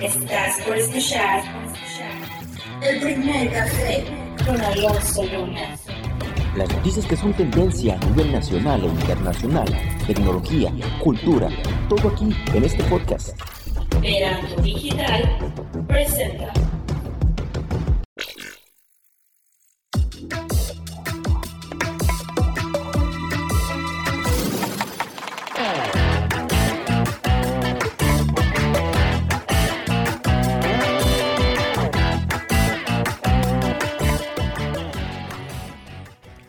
Estás por escuchar el primer café con Alonso Luna. Las noticias que son tendencia a nivel nacional e internacional, tecnología, cultura, todo aquí en este podcast. Verano Digital presenta.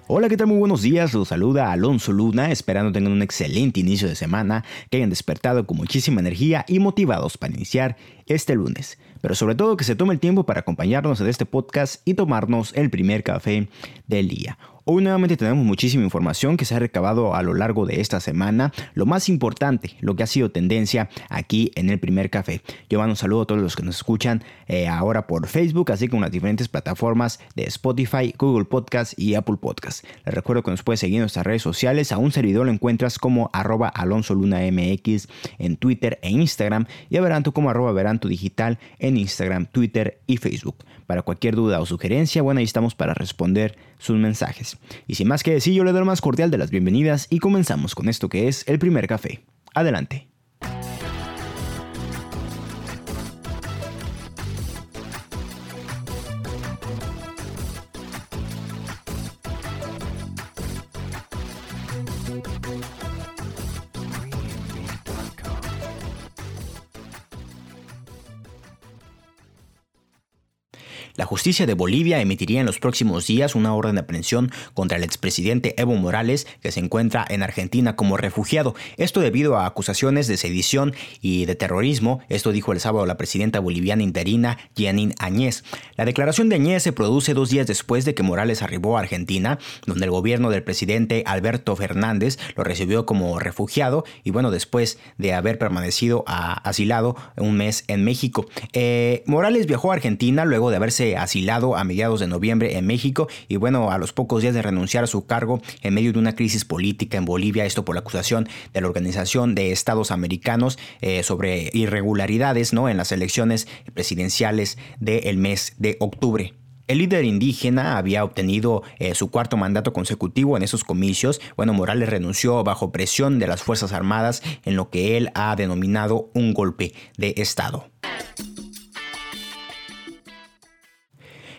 Hola, ¿qué tal? Muy buenos días. Los saluda Alonso Luna, esperando tengan un excelente inicio de semana, que hayan despertado con muchísima energía y motivados para iniciar este lunes. Pero sobre todo que se tome el tiempo para acompañarnos en este podcast y tomarnos el primer café del día. Hoy nuevamente tenemos muchísima información que se ha recabado a lo largo de esta semana. Lo más importante, lo que ha sido tendencia aquí en el primer café. Yo mando un saludo a todos los que nos escuchan eh, ahora por Facebook, así como las diferentes plataformas de Spotify, Google Podcast y Apple Podcast. Les recuerdo que nos puedes seguir en nuestras redes sociales. A un servidor lo encuentras como arroba Alonso MX en Twitter e Instagram y a Veranto como arroba Veranto Digital en Instagram, Twitter y Facebook. Para cualquier duda o sugerencia, bueno, ahí estamos para responder sus mensajes. Y sin más que decir, yo le doy más cordial de las bienvenidas y comenzamos con esto que es el primer café. Adelante. La justicia de Bolivia emitiría en los próximos días una orden de aprehensión contra el expresidente Evo Morales, que se encuentra en Argentina como refugiado. Esto debido a acusaciones de sedición y de terrorismo. Esto dijo el sábado la presidenta boliviana interina, Janine Añez. La declaración de Añez se produce dos días después de que Morales arribó a Argentina, donde el gobierno del presidente Alberto Fernández lo recibió como refugiado y bueno, después de haber permanecido asilado un mes en México. Eh, Morales viajó a Argentina luego de haberse asilado a mediados de noviembre en México y bueno, a los pocos días de renunciar a su cargo en medio de una crisis política en Bolivia, esto por la acusación de la Organización de Estados Americanos eh, sobre irregularidades ¿no? en las elecciones presidenciales del mes de octubre. El líder indígena había obtenido eh, su cuarto mandato consecutivo en esos comicios. Bueno, Morales renunció bajo presión de las Fuerzas Armadas en lo que él ha denominado un golpe de Estado.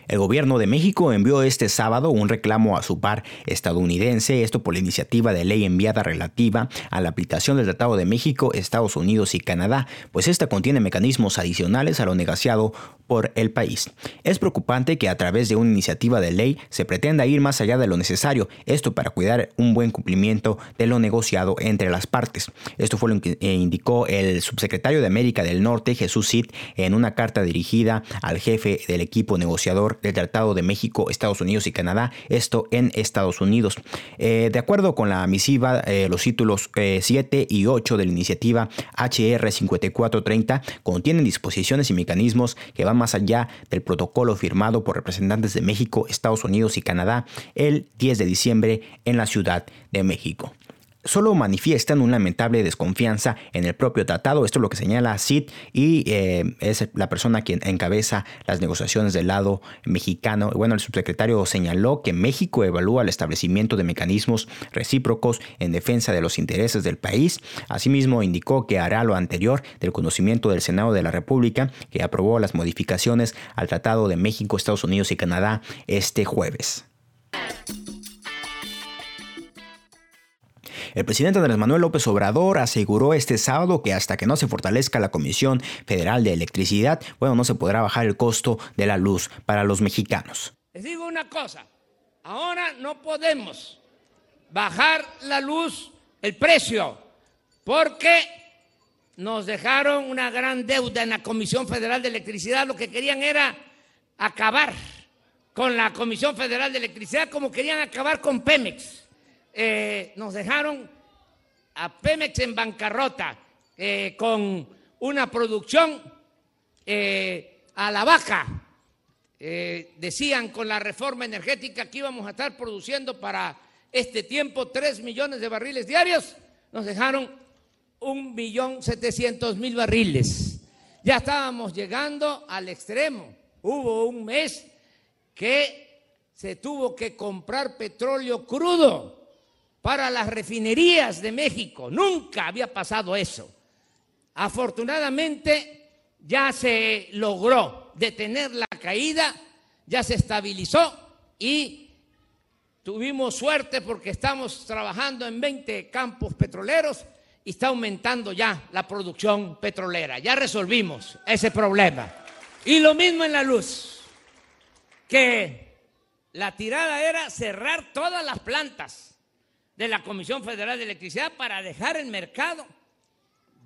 El gobierno de México envió este sábado un reclamo a su par estadounidense, esto por la iniciativa de ley enviada relativa a la aplicación del Tratado de México, Estados Unidos y Canadá, pues esta contiene mecanismos adicionales a lo negociado por el país. Es preocupante que a través de una iniciativa de ley se pretenda ir más allá de lo necesario, esto para cuidar un buen cumplimiento de lo negociado entre las partes. Esto fue lo que indicó el subsecretario de América del Norte, Jesús Cid, en una carta dirigida al jefe del equipo negociador del Tratado de México, Estados Unidos y Canadá, esto en Estados Unidos. Eh, de acuerdo con la misiva, eh, los títulos 7 eh, y 8 de la iniciativa HR 5430 contienen disposiciones y mecanismos que van más allá del protocolo firmado por representantes de México, Estados Unidos y Canadá el 10 de diciembre en la Ciudad de México solo manifiestan una lamentable desconfianza en el propio tratado. Esto es lo que señala Sid y eh, es la persona quien encabeza las negociaciones del lado mexicano. Bueno, el subsecretario señaló que México evalúa el establecimiento de mecanismos recíprocos en defensa de los intereses del país. Asimismo, indicó que hará lo anterior del conocimiento del Senado de la República, que aprobó las modificaciones al Tratado de México, Estados Unidos y Canadá este jueves. El presidente Andrés Manuel López Obrador aseguró este sábado que hasta que no se fortalezca la Comisión Federal de Electricidad, bueno, no se podrá bajar el costo de la luz para los mexicanos. Les digo una cosa, ahora no podemos bajar la luz, el precio, porque nos dejaron una gran deuda en la Comisión Federal de Electricidad. Lo que querían era acabar con la Comisión Federal de Electricidad como querían acabar con Pemex. Eh, nos dejaron a Pemex en bancarrota eh, con una producción eh, a la baja. decían con la reforma energética que íbamos a estar produciendo para este tiempo 3 millones de barriles diarios, nos dejaron un millón setecientos mil barriles. Ya estábamos llegando al extremo. Hubo un mes que se tuvo que comprar petróleo crudo para las refinerías de México. Nunca había pasado eso. Afortunadamente ya se logró detener la caída, ya se estabilizó y tuvimos suerte porque estamos trabajando en 20 campos petroleros y está aumentando ya la producción petrolera. Ya resolvimos ese problema. Y lo mismo en la luz, que la tirada era cerrar todas las plantas de la Comisión Federal de Electricidad para dejar el mercado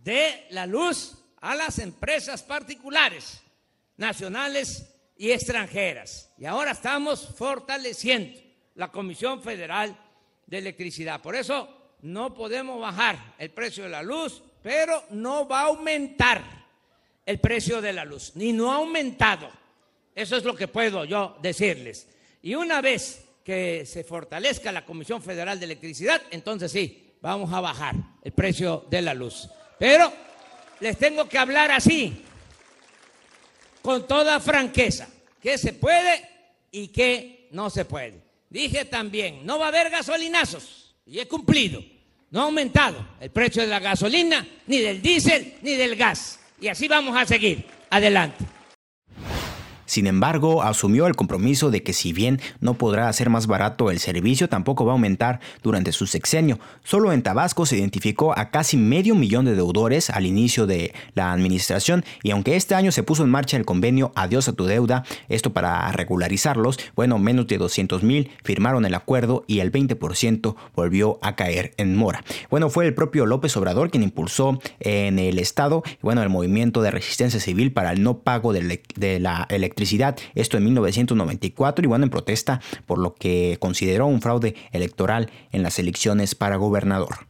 de la luz a las empresas particulares, nacionales y extranjeras. Y ahora estamos fortaleciendo la Comisión Federal de Electricidad. Por eso no podemos bajar el precio de la luz, pero no va a aumentar el precio de la luz, ni no ha aumentado. Eso es lo que puedo yo decirles. Y una vez que se fortalezca la Comisión Federal de Electricidad, entonces sí, vamos a bajar el precio de la luz. Pero les tengo que hablar así, con toda franqueza, qué se puede y qué no se puede. Dije también, no va a haber gasolinazos, y he cumplido. No ha aumentado el precio de la gasolina, ni del diésel, ni del gas. Y así vamos a seguir. Adelante. Sin embargo, asumió el compromiso de que si bien no podrá hacer más barato el servicio, tampoco va a aumentar durante su sexenio. Solo en Tabasco se identificó a casi medio millón de deudores al inicio de la administración y aunque este año se puso en marcha el convenio Adiós a tu deuda, esto para regularizarlos, bueno, menos de 200 mil firmaron el acuerdo y el 20% volvió a caer en mora. Bueno, fue el propio López Obrador quien impulsó en el estado, bueno, el movimiento de resistencia civil para el no pago de, de la electricidad esto en 1994 y bueno, en protesta por lo que consideró un fraude electoral en las elecciones para gobernador.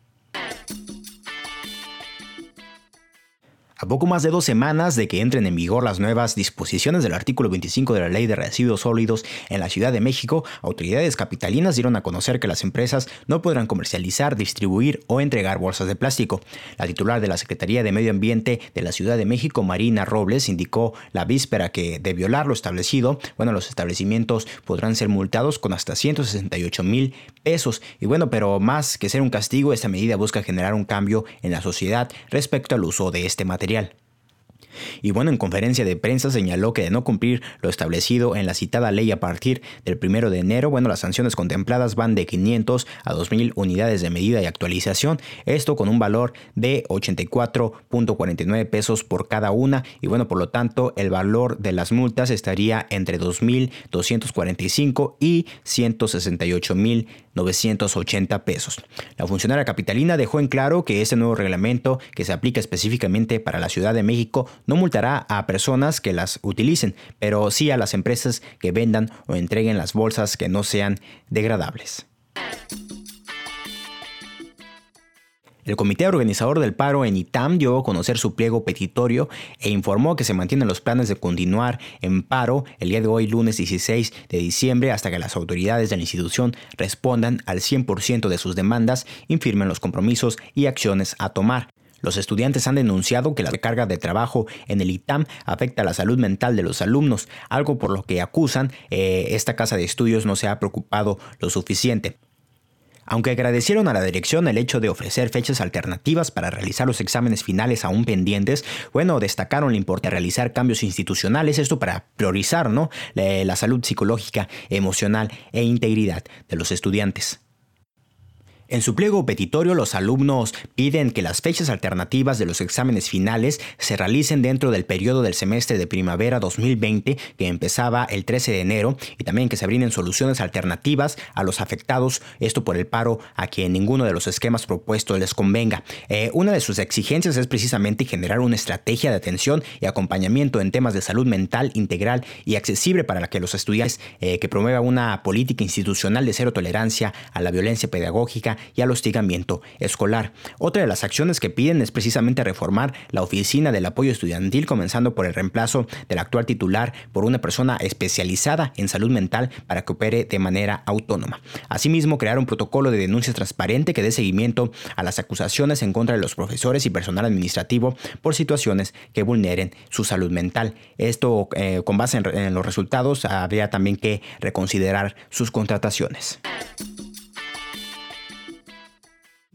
A poco más de dos semanas de que entren en vigor las nuevas disposiciones del artículo 25 de la Ley de Residuos Sólidos en la Ciudad de México, autoridades capitalinas dieron a conocer que las empresas no podrán comercializar, distribuir o entregar bolsas de plástico. La titular de la Secretaría de Medio Ambiente de la Ciudad de México, Marina Robles, indicó la víspera que de violar lo establecido, bueno, los establecimientos podrán ser multados con hasta 168 mil pesos. Y bueno, pero más que ser un castigo, esta medida busca generar un cambio en la sociedad respecto al uso de este material material. Y bueno, en conferencia de prensa señaló que de no cumplir lo establecido en la citada ley a partir del primero de enero, bueno, las sanciones contempladas van de 500 a 2.000 unidades de medida y actualización, esto con un valor de 84.49 pesos por cada una y bueno, por lo tanto, el valor de las multas estaría entre 2.245 y 168.980 pesos. La funcionaria capitalina dejó en claro que este nuevo reglamento que se aplica específicamente para la Ciudad de México no multará a personas que las utilicen, pero sí a las empresas que vendan o entreguen las bolsas que no sean degradables. El comité organizador del paro en ITAM dio a conocer su pliego petitorio e informó que se mantienen los planes de continuar en paro el día de hoy, lunes 16 de diciembre, hasta que las autoridades de la institución respondan al 100% de sus demandas, infirmen los compromisos y acciones a tomar. Los estudiantes han denunciado que la carga de trabajo en el ITAM afecta la salud mental de los alumnos, algo por lo que acusan eh, esta casa de estudios no se ha preocupado lo suficiente. Aunque agradecieron a la dirección el hecho de ofrecer fechas alternativas para realizar los exámenes finales aún pendientes, bueno, destacaron la importancia de realizar cambios institucionales, esto para priorizar ¿no? la salud psicológica, emocional e integridad de los estudiantes. En su pliego petitorio, los alumnos piden que las fechas alternativas de los exámenes finales se realicen dentro del periodo del semestre de primavera 2020, que empezaba el 13 de enero, y también que se brinden soluciones alternativas a los afectados, esto por el paro a quien ninguno de los esquemas propuestos les convenga. Eh, una de sus exigencias es precisamente generar una estrategia de atención y acompañamiento en temas de salud mental integral y accesible para que los estudiantes eh, que promueva una política institucional de cero tolerancia a la violencia pedagógica y al hostigamiento escolar. Otra de las acciones que piden es precisamente reformar la oficina del apoyo estudiantil, comenzando por el reemplazo del actual titular por una persona especializada en salud mental para que opere de manera autónoma. Asimismo, crear un protocolo de denuncias transparente que dé seguimiento a las acusaciones en contra de los profesores y personal administrativo por situaciones que vulneren su salud mental. Esto eh, con base en los resultados habría también que reconsiderar sus contrataciones.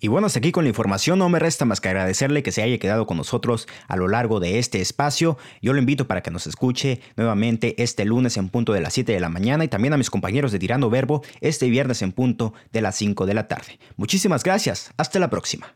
Y bueno, hasta aquí con la información, no me resta más que agradecerle que se haya quedado con nosotros a lo largo de este espacio. Yo lo invito para que nos escuche nuevamente este lunes en punto de las 7 de la mañana y también a mis compañeros de Tirando Verbo este viernes en punto de las 5 de la tarde. Muchísimas gracias, hasta la próxima.